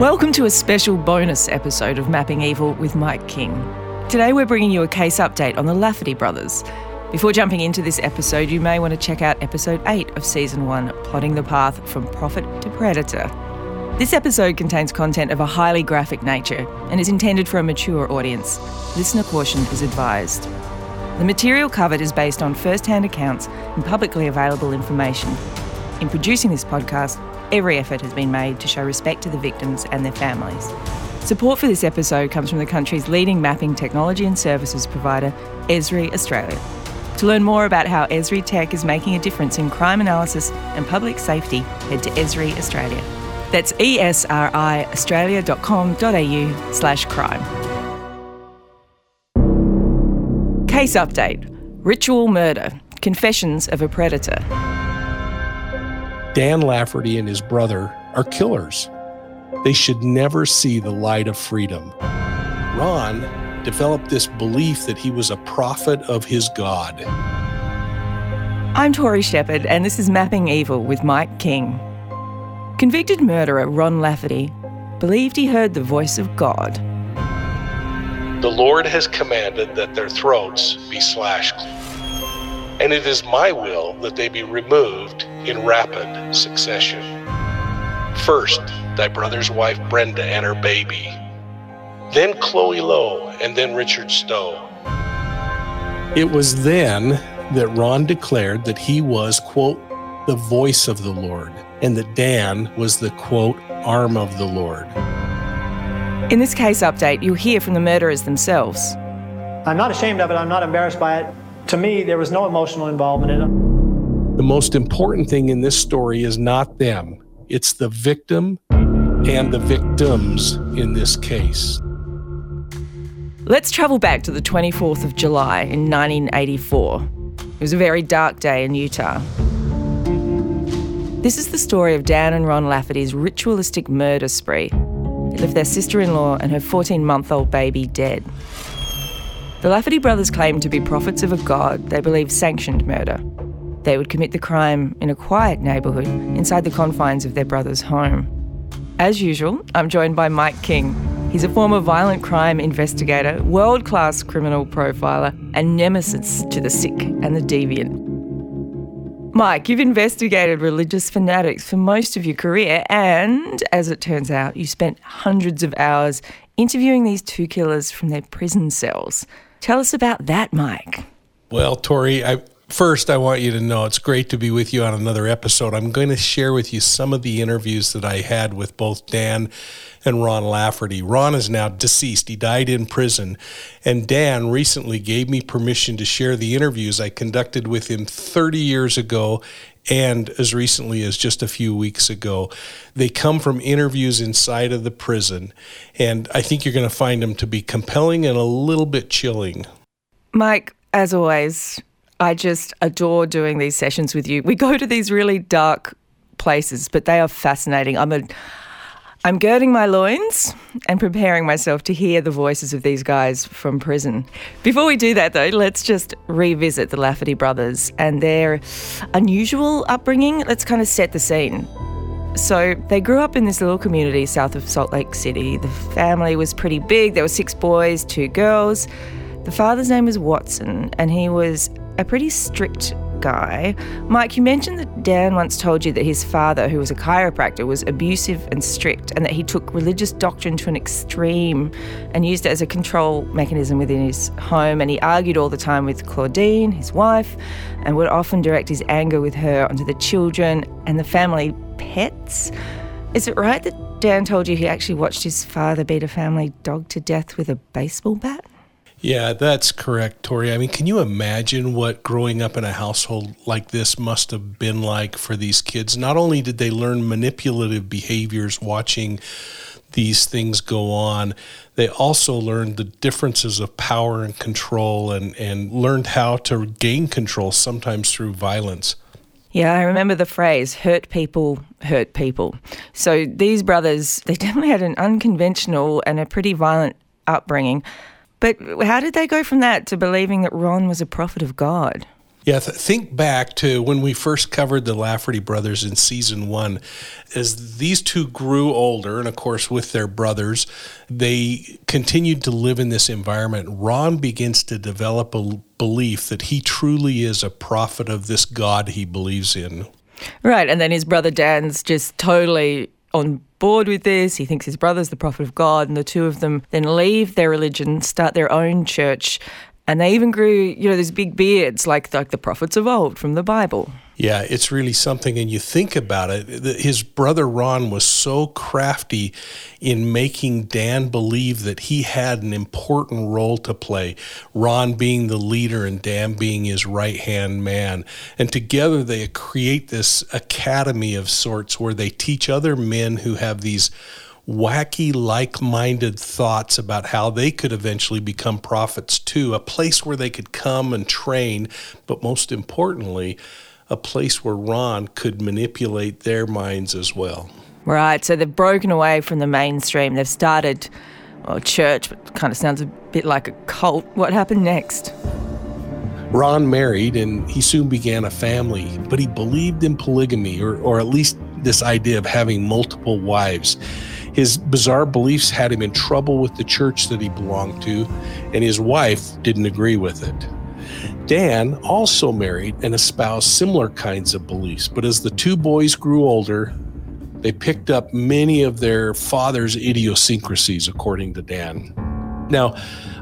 Welcome to a special bonus episode of Mapping Evil with Mike King. Today we're bringing you a case update on the Lafferty brothers. Before jumping into this episode, you may want to check out episode 8 of season 1, Plotting the Path from Prophet to Predator. This episode contains content of a highly graphic nature and is intended for a mature audience. Listener caution is advised. The material covered is based on first hand accounts and publicly available information. In producing this podcast, every effort has been made to show respect to the victims and their families. Support for this episode comes from the country's leading mapping technology and services provider, Esri Australia. To learn more about how Esri Tech is making a difference in crime analysis and public safety, head to Esri Australia. That's esriaustralia.com.au slash crime. Case update Ritual murder. Confessions of a predator. Dan Lafferty and his brother are killers. They should never see the light of freedom. Ron developed this belief that he was a prophet of his God. I'm Tori Shepard, and this is Mapping Evil with Mike King. Convicted murderer Ron Lafferty believed he heard the voice of God. The Lord has commanded that their throats be slashed, and it is my will that they be removed in rapid succession. First, thy brother's wife Brenda and her baby, then Chloe Lowe, and then Richard Stowe. It was then that Ron declared that he was, quote, the voice of the Lord, and that Dan was the, quote, arm of the Lord. In this case update, you'll hear from the murderers themselves. I'm not ashamed of it. I'm not embarrassed by it. To me, there was no emotional involvement in it. The most important thing in this story is not them, it's the victim and the victims in this case. Let's travel back to the 24th of July in 1984. It was a very dark day in Utah. This is the story of Dan and Ron Lafferty's ritualistic murder spree. They left their sister in law and her 14 month old baby dead. The Lafferty brothers claimed to be prophets of a god they believed sanctioned murder. They would commit the crime in a quiet neighbourhood inside the confines of their brother's home. As usual, I'm joined by Mike King. He's a former violent crime investigator, world class criminal profiler, and nemesis to the sick and the deviant. Mike, you've investigated religious fanatics for most of your career, and as it turns out, you spent hundreds of hours interviewing these two killers from their prison cells. Tell us about that, Mike. Well, Tori, I, first I want you to know it's great to be with you on another episode. I'm going to share with you some of the interviews that I had with both Dan and Ron Lafferty. Ron is now deceased. He died in prison. And Dan recently gave me permission to share the interviews I conducted with him 30 years ago and as recently as just a few weeks ago. They come from interviews inside of the prison, and I think you're going to find them to be compelling and a little bit chilling. Mike, as always, I just adore doing these sessions with you. We go to these really dark places, but they are fascinating. I'm a I'm girding my loins and preparing myself to hear the voices of these guys from prison. Before we do that, though, let's just revisit the Lafferty brothers and their unusual upbringing. Let's kind of set the scene. So, they grew up in this little community south of Salt Lake City. The family was pretty big. There were six boys, two girls. The father's name was Watson, and he was a pretty strict guy. Mike, you mentioned that Dan once told you that his father, who was a chiropractor, was abusive and strict, and that he took religious doctrine to an extreme and used it as a control mechanism within his home. And he argued all the time with Claudine, his wife, and would often direct his anger with her onto the children and the family pets. Is it right that Dan told you he actually watched his father beat a family dog to death with a baseball bat? Yeah, that's correct, Tori. I mean, can you imagine what growing up in a household like this must have been like for these kids? Not only did they learn manipulative behaviors watching these things go on, they also learned the differences of power and control and, and learned how to gain control, sometimes through violence. Yeah, I remember the phrase hurt people hurt people. So these brothers, they definitely had an unconventional and a pretty violent upbringing. But how did they go from that to believing that Ron was a prophet of God? Yeah, th- think back to when we first covered the Lafferty brothers in season one. As these two grew older, and of course, with their brothers, they continued to live in this environment. Ron begins to develop a belief that he truly is a prophet of this God he believes in. Right. And then his brother Dan's just totally on board with this. He thinks his brother's the prophet of God, and the two of them then leave their religion, start their own church, and they even grew, you know, these big beards like like the prophets of old from the Bible. Yeah, it's really something. And you think about it, his brother Ron was so crafty in making Dan believe that he had an important role to play. Ron being the leader and Dan being his right hand man. And together they create this academy of sorts where they teach other men who have these wacky, like minded thoughts about how they could eventually become prophets too, a place where they could come and train, but most importantly, a place where Ron could manipulate their minds as well. Right, so they've broken away from the mainstream. They've started well, church, but kind of sounds a bit like a cult. What happened next? Ron married and he soon began a family, but he believed in polygamy, or, or at least this idea of having multiple wives. His bizarre beliefs had him in trouble with the church that he belonged to, and his wife didn't agree with it. Dan also married and espoused similar kinds of beliefs, but as the two boys grew older, they picked up many of their father's idiosyncrasies, according to Dan. Now,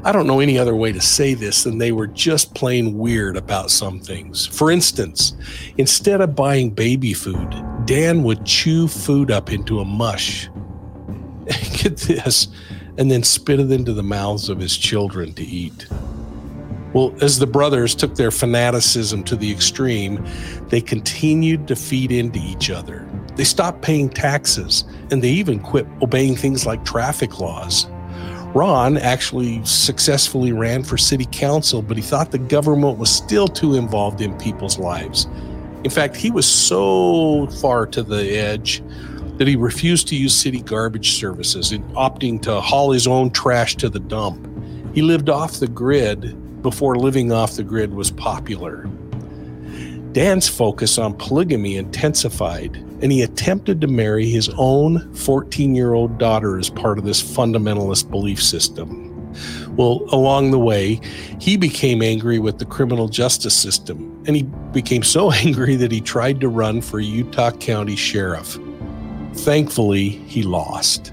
I don't know any other way to say this than they were just plain weird about some things. For instance, instead of buying baby food, Dan would chew food up into a mush get this, and then spit it into the mouths of his children to eat. Well, as the brothers took their fanaticism to the extreme, they continued to feed into each other. They stopped paying taxes, and they even quit obeying things like traffic laws. Ron actually successfully ran for city council, but he thought the government was still too involved in people's lives. In fact, he was so far to the edge that he refused to use city garbage services and opting to haul his own trash to the dump. He lived off the grid before living off the grid was popular. Dan's focus on polygamy intensified, and he attempted to marry his own 14 year old daughter as part of this fundamentalist belief system. Well, along the way, he became angry with the criminal justice system, and he became so angry that he tried to run for Utah County Sheriff. Thankfully, he lost.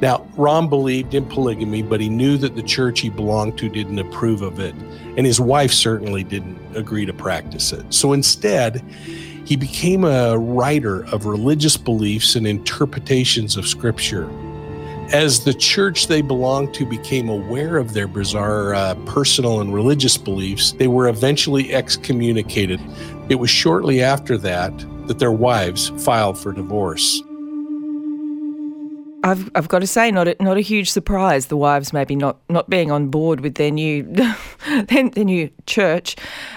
Now, Ron believed in polygamy, but he knew that the church he belonged to didn't approve of it, and his wife certainly didn't agree to practice it. So instead, he became a writer of religious beliefs and interpretations of scripture. As the church they belonged to became aware of their bizarre uh, personal and religious beliefs, they were eventually excommunicated. It was shortly after that that their wives filed for divorce. I've, I've got to say, not a, not a huge surprise. The wives maybe not, not being on board with their new their, their new church.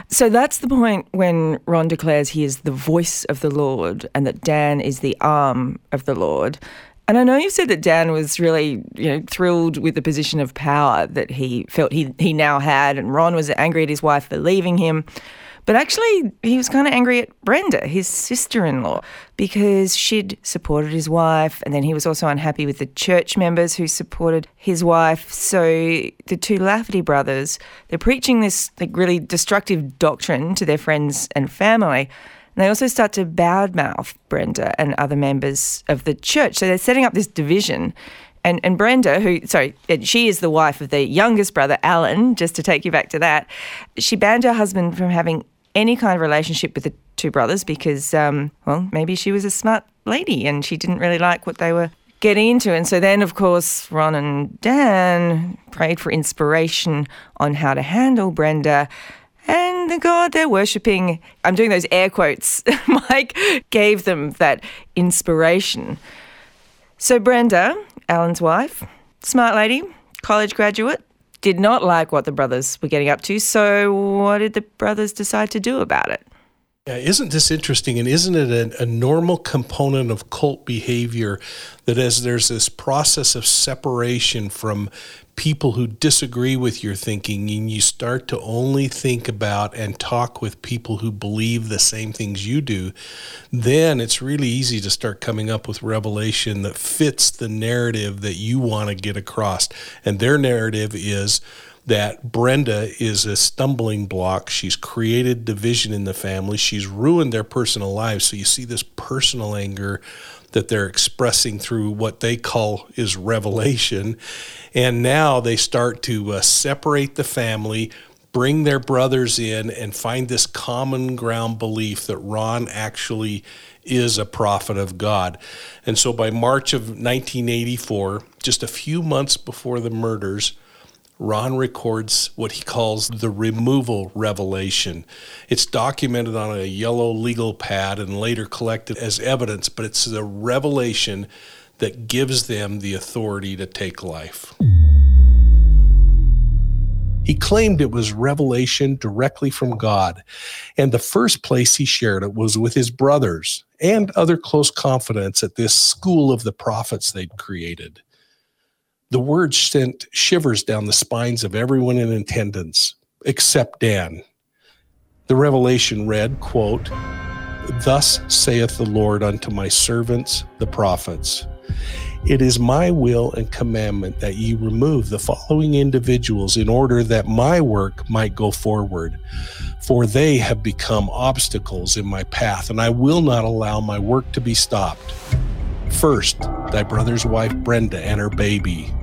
So that's the point when Ron declares he is the voice of the Lord and that Dan is the arm of the Lord. And I know you said that Dan was really, you know, thrilled with the position of power that he felt he he now had, and Ron was angry at his wife for leaving him. But actually, he was kind of angry at Brenda, his sister in law, because she'd supported his wife. And then he was also unhappy with the church members who supported his wife. So the two Lafferty brothers, they're preaching this like, really destructive doctrine to their friends and family. And they also start to badmouth Brenda and other members of the church. So they're setting up this division. And, and Brenda, who, sorry, she is the wife of the youngest brother, Alan, just to take you back to that, she banned her husband from having any kind of relationship with the two brothers because, um, well, maybe she was a smart lady and she didn't really like what they were getting into. And so then, of course, Ron and Dan prayed for inspiration on how to handle Brenda. And the God they're worshipping, I'm doing those air quotes, Mike gave them that inspiration. So, Brenda, Alan's wife, smart lady, college graduate, did not like what the brothers were getting up to. So, what did the brothers decide to do about it? Yeah, isn't this interesting? And isn't it a, a, normal component of cult behavior that as there's this process of separation from people who disagree with your thinking, and you start to only think about and talk with people who believe the same things you do, then it's really easy to start coming up with revelation that fits the narrative that you want to get across. And their narrative is, that Brenda is a stumbling block. She's created division in the family. She's ruined their personal lives. So you see this personal anger that they're expressing through what they call is revelation. And now they start to uh, separate the family, bring their brothers in, and find this common ground belief that Ron actually is a prophet of God. And so by March of 1984, just a few months before the murders, Ron records what he calls the removal revelation. It's documented on a yellow legal pad and later collected as evidence, but it's the revelation that gives them the authority to take life. He claimed it was revelation directly from God, and the first place he shared it was with his brothers and other close confidants at this school of the prophets they'd created. The words sent shivers down the spines of everyone in attendance, except Dan. The revelation read, quote, Thus saith the Lord unto my servants, the prophets. It is my will and commandment that ye remove the following individuals in order that my work might go forward. For they have become obstacles in my path, and I will not allow my work to be stopped. First, thy brother's wife Brenda and her baby,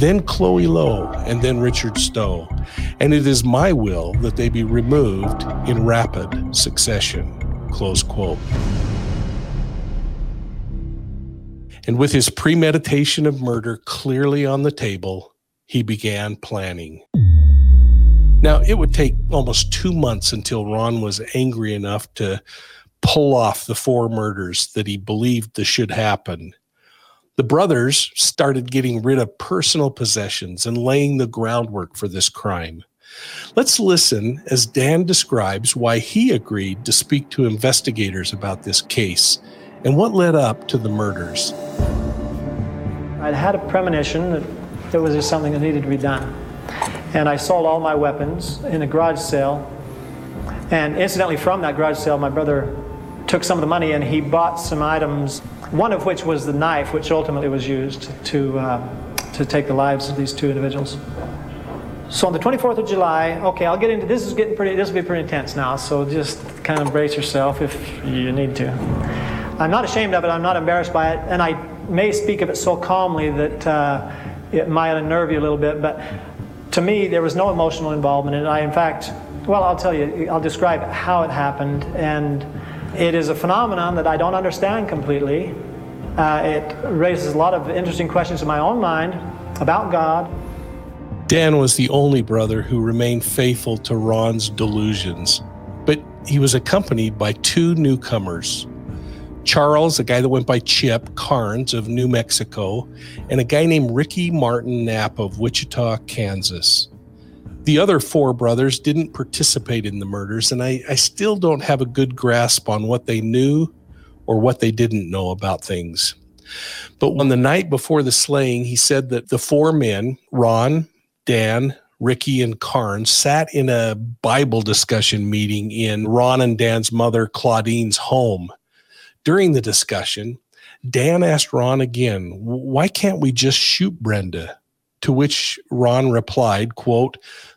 then Chloe Lowe, and then Richard Stowe. And it is my will that they be removed in rapid succession. Close quote. And with his premeditation of murder clearly on the table, he began planning. Now, it would take almost two months until Ron was angry enough to pull off the four murders that he believed should happen the brothers started getting rid of personal possessions and laying the groundwork for this crime. Let's listen as Dan describes why he agreed to speak to investigators about this case and what led up to the murders. I'd had a premonition that there was just something that needed to be done. And I sold all my weapons in a garage sale. And incidentally, from that garage sale, my brother took some of the money and he bought some items one of which was the knife which ultimately was used to, uh, to take the lives of these two individuals. So on the 24th of July, okay, I'll get into this is getting pretty this will be pretty intense now, so just kind of brace yourself if you need to. I'm not ashamed of it, I'm not embarrassed by it, and I may speak of it so calmly that uh, it might unnerve you a little bit, but to me there was no emotional involvement in it. I in fact, well, I'll tell you, I'll describe how it happened and it is a phenomenon that I don't understand completely. Uh, it raises a lot of interesting questions in my own mind about God. Dan was the only brother who remained faithful to Ron's delusions, but he was accompanied by two newcomers Charles, a guy that went by Chip Carnes of New Mexico, and a guy named Ricky Martin Knapp of Wichita, Kansas. The other four brothers didn't participate in the murders, and I, I still don't have a good grasp on what they knew or what they didn't know about things. But on the night before the slaying, he said that the four men, Ron, Dan, Ricky, and Carnes, sat in a Bible discussion meeting in Ron and Dan's mother, Claudine's home. During the discussion, Dan asked Ron again, why can't we just shoot Brenda? To which Ron replied, quote,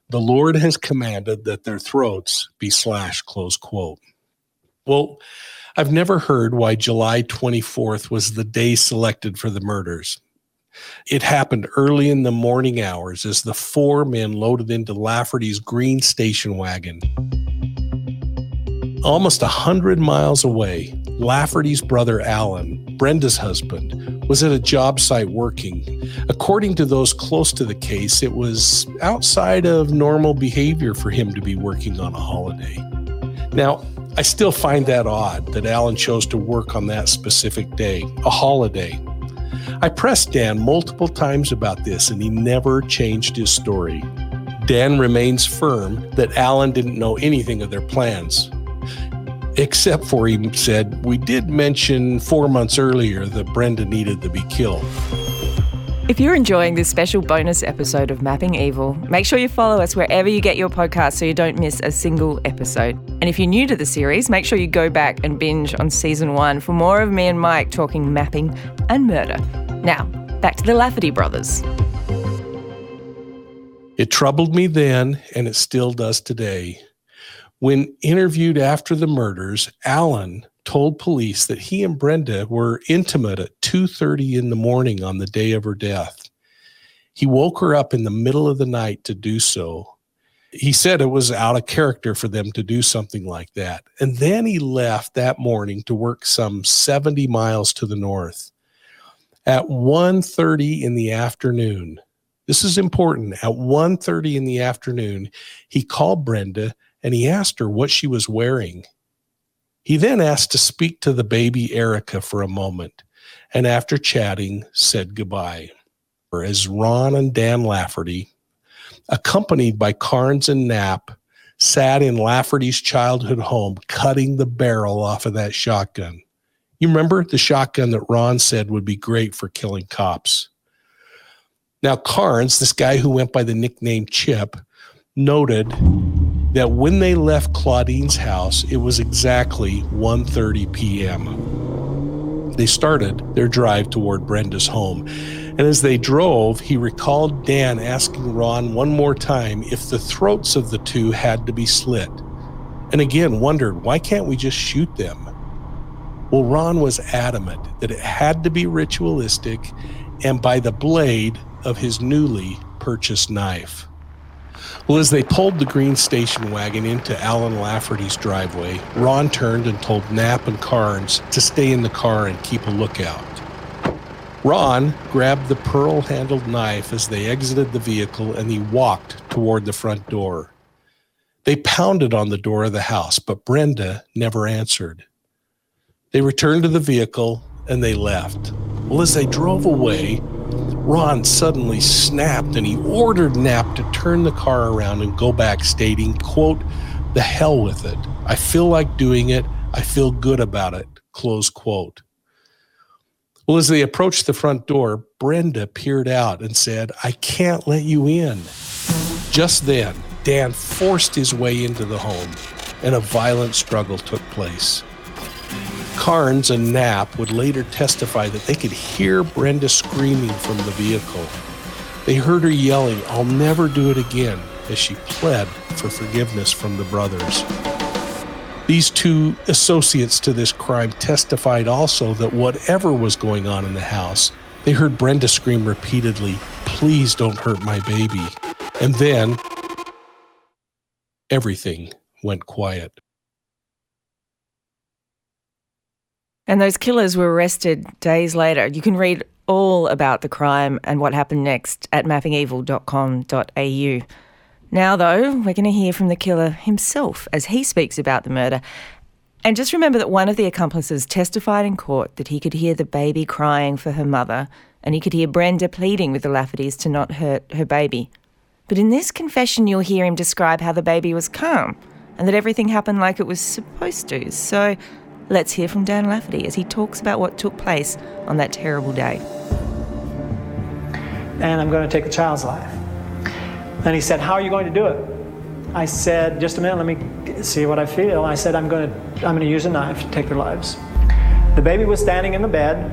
the Lord has commanded that their throats be slashed, close quote. Well, I've never heard why July 24th was the day selected for the murders. It happened early in the morning hours as the four men loaded into Lafferty's green station wagon. Almost a hundred miles away, Lafferty's brother Alan, Brenda's husband, was at a job site working. According to those close to the case, it was outside of normal behavior for him to be working on a holiday. Now, I still find that odd that Alan chose to work on that specific day, a holiday. I pressed Dan multiple times about this, and he never changed his story. Dan remains firm that Alan didn't know anything of their plans. Except for he said, We did mention four months earlier that Brenda needed to be killed. If you're enjoying this special bonus episode of Mapping Evil, make sure you follow us wherever you get your podcast so you don't miss a single episode. And if you're new to the series, make sure you go back and binge on season one for more of me and Mike talking mapping and murder. Now, back to the Lafferty brothers. It troubled me then, and it still does today. When interviewed after the murders, Allen told police that he and Brenda were intimate at 2:30 in the morning on the day of her death. He woke her up in the middle of the night to do so. He said it was out of character for them to do something like that. And then he left that morning to work some 70 miles to the north. At 1:30 in the afternoon, this is important. At 1:30 in the afternoon, he called Brenda and he asked her what she was wearing. He then asked to speak to the baby Erica for a moment, and after chatting, said goodbye. As Ron and Dan Lafferty, accompanied by Carnes and Knapp, sat in Lafferty's childhood home cutting the barrel off of that shotgun. You remember the shotgun that Ron said would be great for killing cops? Now, Carnes, this guy who went by the nickname Chip, noted that when they left Claudine's house, it was exactly 1:30 p.m. They started their drive toward Brenda's home. And as they drove, he recalled Dan asking Ron one more time if the throats of the two had to be slit. And again wondered, why can't we just shoot them? Well, Ron was adamant that it had to be ritualistic and by the blade of his newly purchased knife. Well, as they pulled the green station wagon into Alan Lafferty's driveway, Ron turned and told Knapp and Carnes to stay in the car and keep a lookout. Ron grabbed the pearl handled knife as they exited the vehicle and he walked toward the front door. They pounded on the door of the house, but Brenda never answered. They returned to the vehicle and they left. Well, as they drove away, Ron suddenly snapped and he ordered Knapp to turn the car around and go back, stating, quote, the hell with it. I feel like doing it. I feel good about it, close quote. Well, as they approached the front door, Brenda peered out and said, I can't let you in. Just then, Dan forced his way into the home and a violent struggle took place. Carnes and Knapp would later testify that they could hear Brenda screaming from the vehicle. They heard her yelling, I'll never do it again, as she pled for forgiveness from the brothers. These two associates to this crime testified also that whatever was going on in the house, they heard Brenda scream repeatedly, Please don't hurt my baby. And then everything went quiet. And those killers were arrested days later. You can read all about the crime and what happened next at mappingevil.com.au. Now, though, we're going to hear from the killer himself as he speaks about the murder. And just remember that one of the accomplices testified in court that he could hear the baby crying for her mother and he could hear Brenda pleading with the Laffertys to not hurt her baby. But in this confession, you'll hear him describe how the baby was calm and that everything happened like it was supposed to. So Let's hear from Dan Lafferty as he talks about what took place on that terrible day. And I'm going to take the child's life. And he said, How are you going to do it? I said, Just a minute, let me see what I feel. I said, I'm going to, I'm going to use a knife to take their lives. The baby was standing in the bed,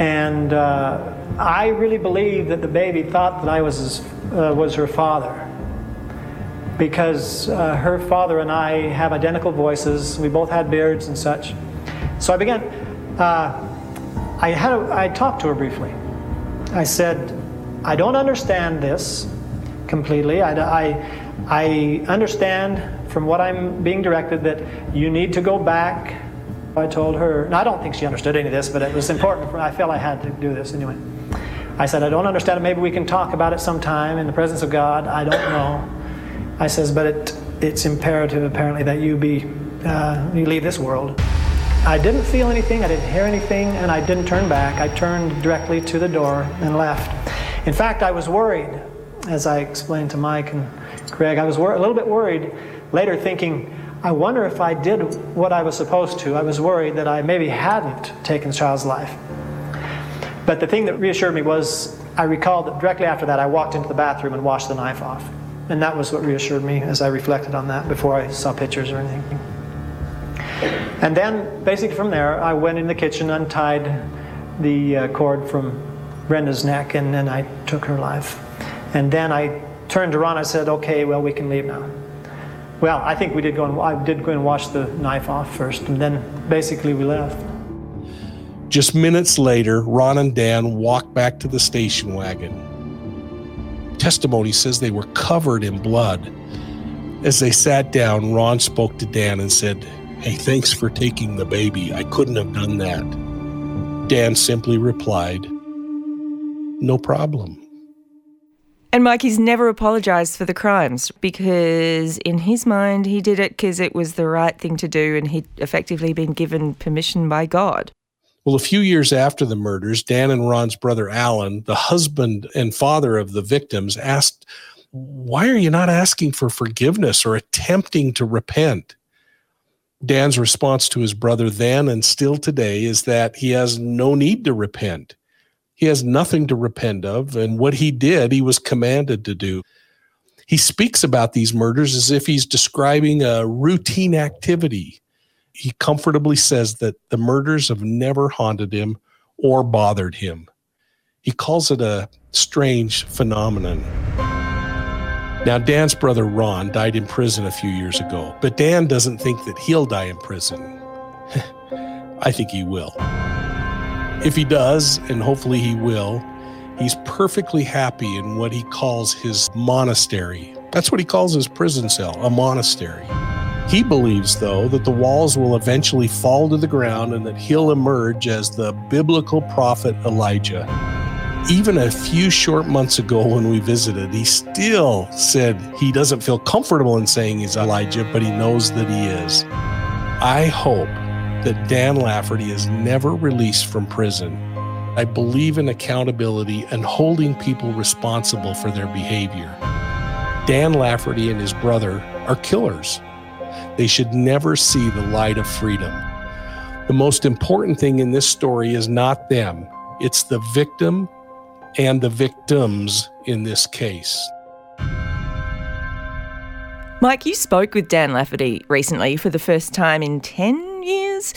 and uh, I really believe that the baby thought that I was, his, uh, was her father because uh, her father and I have identical voices. We both had beards and such. So I began, uh, I, had a, I talked to her briefly. I said, I don't understand this completely. I, I, I understand from what I'm being directed that you need to go back. I told her, and I don't think she understood any of this, but it was important. For, I felt I had to do this anyway. I said, I don't understand it. Maybe we can talk about it sometime in the presence of God. I don't know. I says, but it, it's imperative apparently that you be, uh, you leave this world. I didn't feel anything, I didn't hear anything, and I didn't turn back. I turned directly to the door and left. In fact, I was worried, as I explained to Mike and Greg, I was wor- a little bit worried later thinking, I wonder if I did what I was supposed to. I was worried that I maybe hadn't taken the child's life. But the thing that reassured me was I recalled that directly after that I walked into the bathroom and washed the knife off. And that was what reassured me as I reflected on that before I saw pictures or anything. And then, basically, from there, I went in the kitchen, untied the uh, cord from Brenda's neck, and then I took her life. And then I turned to Ron. I said, "Okay, well, we can leave now." Well, I think we did go and I did go and wash the knife off first, and then basically we left. Just minutes later, Ron and Dan walked back to the station wagon. Testimony says they were covered in blood. As they sat down, Ron spoke to Dan and said, Hey, thanks for taking the baby. I couldn't have done that. Dan simply replied, No problem. And Mikey's never apologized for the crimes because, in his mind, he did it because it was the right thing to do and he'd effectively been given permission by God. Well, a few years after the murders, Dan and Ron's brother Alan, the husband and father of the victims, asked, Why are you not asking for forgiveness or attempting to repent? Dan's response to his brother then and still today is that he has no need to repent. He has nothing to repent of, and what he did, he was commanded to do. He speaks about these murders as if he's describing a routine activity. He comfortably says that the murders have never haunted him or bothered him. He calls it a strange phenomenon. Now, Dan's brother Ron died in prison a few years ago, but Dan doesn't think that he'll die in prison. I think he will. If he does, and hopefully he will, he's perfectly happy in what he calls his monastery. That's what he calls his prison cell, a monastery. He believes, though, that the walls will eventually fall to the ground and that he'll emerge as the biblical prophet Elijah. Even a few short months ago, when we visited, he still said he doesn't feel comfortable in saying he's Elijah, but he knows that he is. I hope that Dan Lafferty is never released from prison. I believe in accountability and holding people responsible for their behavior. Dan Lafferty and his brother are killers. They should never see the light of freedom. The most important thing in this story is not them, it's the victim and the victims in this case. Mike, you spoke with Dan Lafferty recently for the first time in 10 years.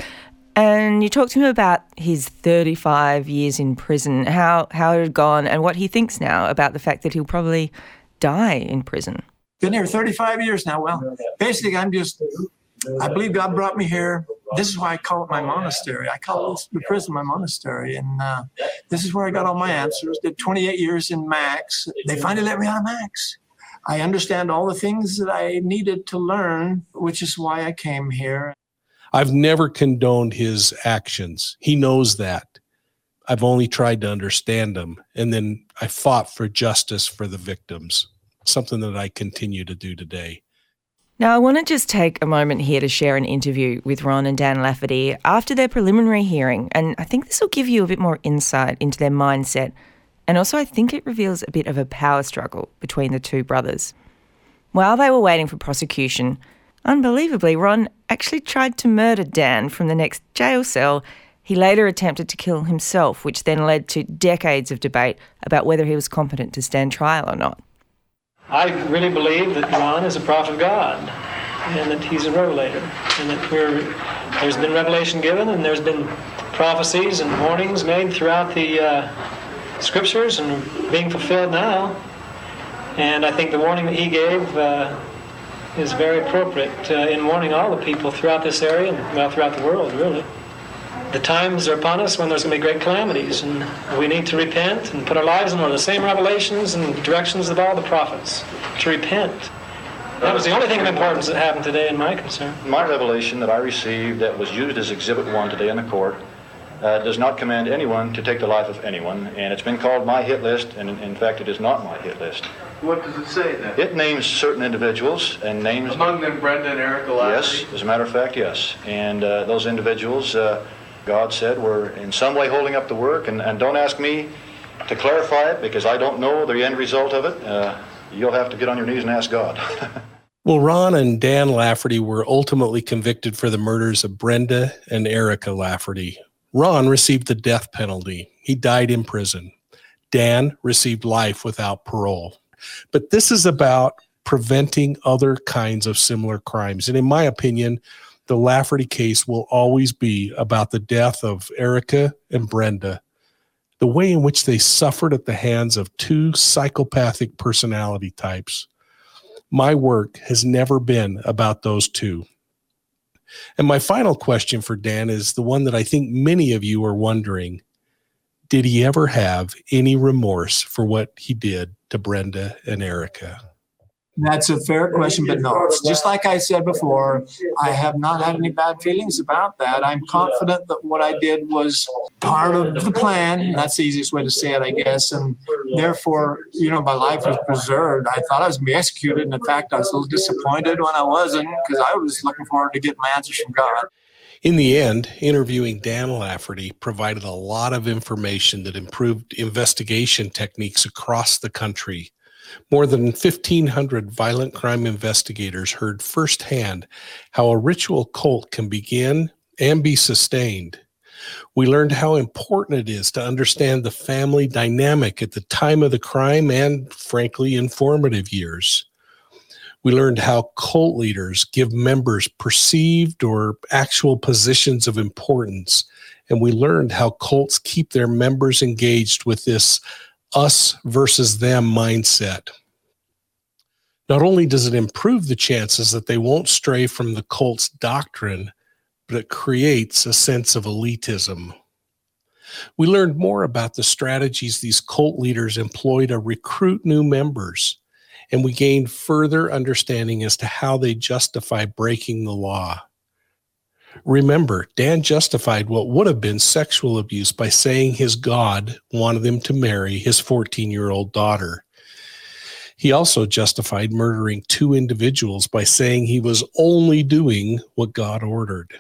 And you talked to him about his 35 years in prison, how, how it had gone, and what he thinks now about the fact that he'll probably die in prison. Been here 35 years now. Well, basically, I'm just, I believe God brought me here. This is why I call it my monastery. I call the prison my monastery. And uh, this is where I got all my answers. Did 28 years in Max. They finally let me out of Max. I understand all the things that I needed to learn, which is why I came here. I've never condoned his actions. He knows that. I've only tried to understand him. And then I fought for justice for the victims, something that I continue to do today. Now, I want to just take a moment here to share an interview with Ron and Dan Lafferty after their preliminary hearing. And I think this will give you a bit more insight into their mindset. And also, I think it reveals a bit of a power struggle between the two brothers. While they were waiting for prosecution, Unbelievably, Ron actually tried to murder Dan from the next jail cell. He later attempted to kill himself, which then led to decades of debate about whether he was competent to stand trial or not. I really believe that John is a prophet of God and that he's a revelator and that we're, there's been revelation given and there's been prophecies and warnings made throughout the uh, scriptures and being fulfilled now. And I think the warning that he gave uh, is very appropriate uh, in warning all the people throughout this area and well throughout the world, really. The times are upon us when there's going to be great calamities, and we need to repent and put our lives in order. The same revelations and directions of all the prophets to repent. That was the only thing of importance that happened today, in my concern. My revelation that I received that was used as Exhibit 1 today in the court uh, does not command anyone to take the life of anyone, and it's been called my hit list, and in, in fact, it is not my hit list. What does it say then? It names certain individuals and names. Among them, Brenda and Erica Lafferty? Yes, as a matter of fact, yes. And uh, those individuals, uh, God said, were in some way holding up the work, and, and don't ask me to clarify it because I don't know the end result of it. Uh, you'll have to get on your knees and ask God. Well, Ron and Dan Lafferty were ultimately convicted for the murders of Brenda and Erica Lafferty. Ron received the death penalty. He died in prison. Dan received life without parole. But this is about preventing other kinds of similar crimes. And in my opinion, the Lafferty case will always be about the death of Erica and Brenda, the way in which they suffered at the hands of two psychopathic personality types my work has never been about those two. And my final question for Dan is the one that I think many of you are wondering Did he ever have any remorse for what he did to Brenda and Erica? That's a fair question, but no. Just like I said before, I have not had any bad feelings about that. I'm confident that what I did was part of the plan. That's the easiest way to say it, I guess. And therefore, you know, my life was preserved. I thought I was going to be executed. And in fact, I was a little disappointed when I wasn't because I was looking forward to getting my answers from God. In the end, interviewing Dan Lafferty provided a lot of information that improved investigation techniques across the country more than 1,500 violent crime investigators heard firsthand how a ritual cult can begin and be sustained. We learned how important it is to understand the family dynamic at the time of the crime and, frankly, informative years. We learned how cult leaders give members perceived or actual positions of importance. And we learned how cults keep their members engaged with this us versus them mindset. Not only does it improve the chances that they won't stray from the cult's doctrine, but it creates a sense of elitism. We learned more about the strategies these cult leaders employ to recruit new members, and we gained further understanding as to how they justify breaking the law. Remember, Dan justified what would have been sexual abuse by saying his God wanted him to marry his 14 year old daughter. He also justified murdering two individuals by saying he was only doing what God ordered.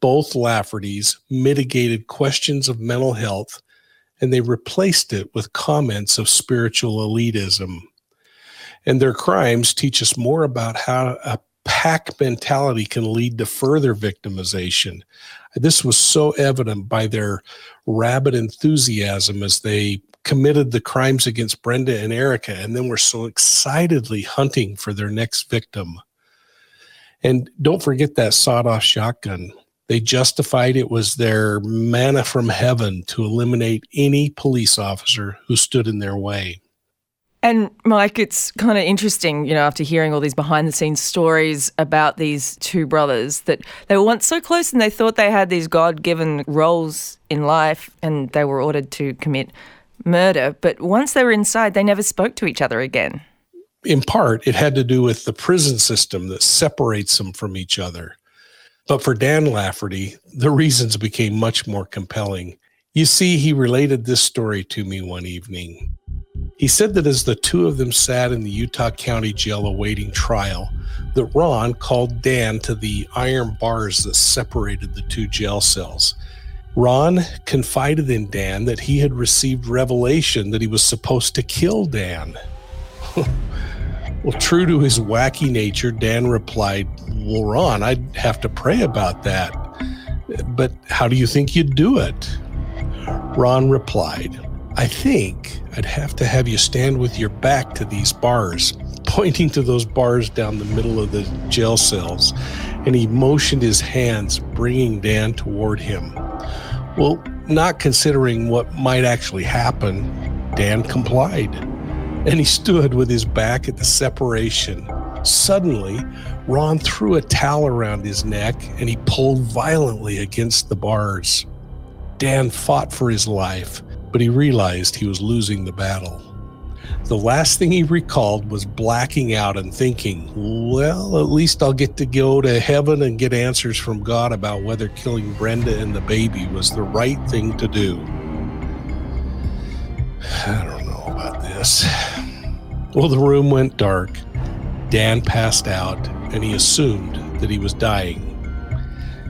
Both Laffertys mitigated questions of mental health and they replaced it with comments of spiritual elitism. And their crimes teach us more about how a pack mentality can lead to further victimization. This was so evident by their rabid enthusiasm as they committed the crimes against Brenda and Erica, and then were so excitedly hunting for their next victim. And don't forget that sawed off shotgun. They justified it was their manna from heaven to eliminate any police officer who stood in their way. And Mike, it's kind of interesting, you know, after hearing all these behind the scenes stories about these two brothers that they were once so close and they thought they had these God given roles in life and they were ordered to commit murder. But once they were inside, they never spoke to each other again. In part, it had to do with the prison system that separates them from each other. But for Dan Lafferty, the reasons became much more compelling. You see, he related this story to me one evening. He said that as the two of them sat in the Utah County Jail awaiting trial, that Ron called Dan to the iron bars that separated the two jail cells. Ron confided in Dan that he had received revelation that he was supposed to kill Dan. well, true to his wacky nature, Dan replied, Well, Ron, I'd have to pray about that. But how do you think you'd do it? Ron replied, I think I'd have to have you stand with your back to these bars, pointing to those bars down the middle of the jail cells, and he motioned his hands, bringing Dan toward him. Well, not considering what might actually happen, Dan complied, and he stood with his back at the separation. Suddenly, Ron threw a towel around his neck and he pulled violently against the bars. Dan fought for his life but he realized he was losing the battle. The last thing he recalled was blacking out and thinking, well, at least I'll get to go to heaven and get answers from God about whether killing Brenda and the baby was the right thing to do. I don't know about this. Well, the room went dark. Dan passed out, and he assumed that he was dying.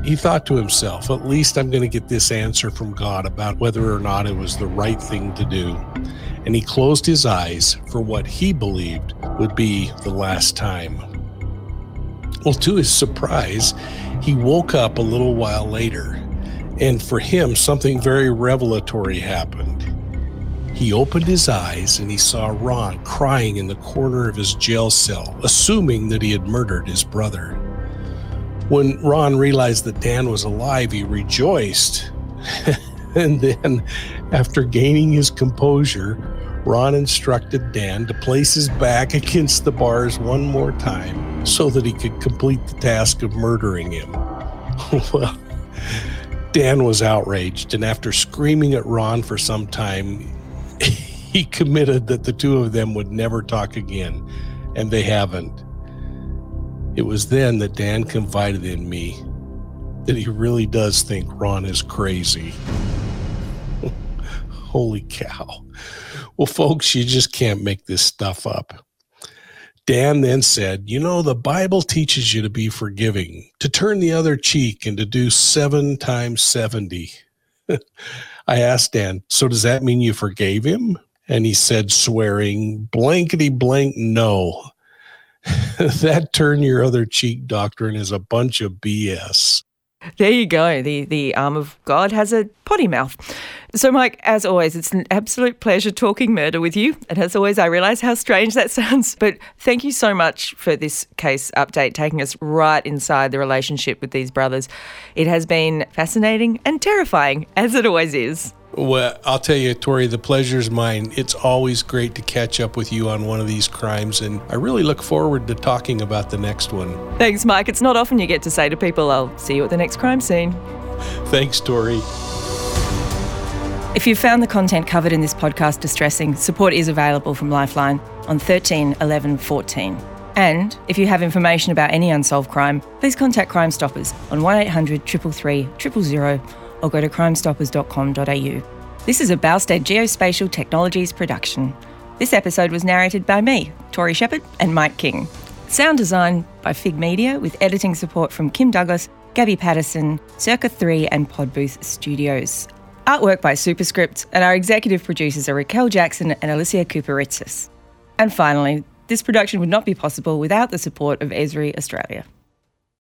He thought to himself, at least I'm going to get this answer from God about whether or not it was the right thing to do. And he closed his eyes for what he believed would be the last time. Well, to his surprise, he woke up a little while later, and for him, something very revelatory happened. He opened his eyes and he saw Ron crying in the corner of his jail cell, assuming that he had murdered his brother. When Ron realized that Dan was alive, he rejoiced. and then, after gaining his composure, Ron instructed Dan to place his back against the bars one more time so that he could complete the task of murdering him. well, Dan was outraged, and after screaming at Ron for some time, he committed that the two of them would never talk again, and they haven't. It was then that Dan confided in me that he really does think Ron is crazy. Holy cow. Well, folks, you just can't make this stuff up. Dan then said, You know, the Bible teaches you to be forgiving, to turn the other cheek, and to do seven times 70. I asked Dan, So does that mean you forgave him? And he said, swearing, blankety blank, no. that turn your other cheek doctrine is a bunch of BS. There you go. The the arm of God has a potty mouth. So, Mike, as always, it's an absolute pleasure talking murder with you. And as always, I realise how strange that sounds. But thank you so much for this case update, taking us right inside the relationship with these brothers. It has been fascinating and terrifying, as it always is. Well, I'll tell you, Tori, the pleasure's mine. It's always great to catch up with you on one of these crimes, and I really look forward to talking about the next one. Thanks, Mike. It's not often you get to say to people, I'll see you at the next crime scene. Thanks, Tori. If you found the content covered in this podcast distressing, support is available from Lifeline on 13 11 14. And if you have information about any unsolved crime, please contact Crime Stoppers on 1800 333 000 or go to crimestoppers.com.au. This is a Boustead Geospatial Technologies production. This episode was narrated by me, Tori Shepherd, and Mike King. Sound design by Fig Media with editing support from Kim Douglas, Gabby Patterson, Circa 3 and Podbooth Studios. Artwork by Superscript, and our executive producers are Raquel Jackson and Alicia Cooperitsis. And finally, this production would not be possible without the support of Esri Australia.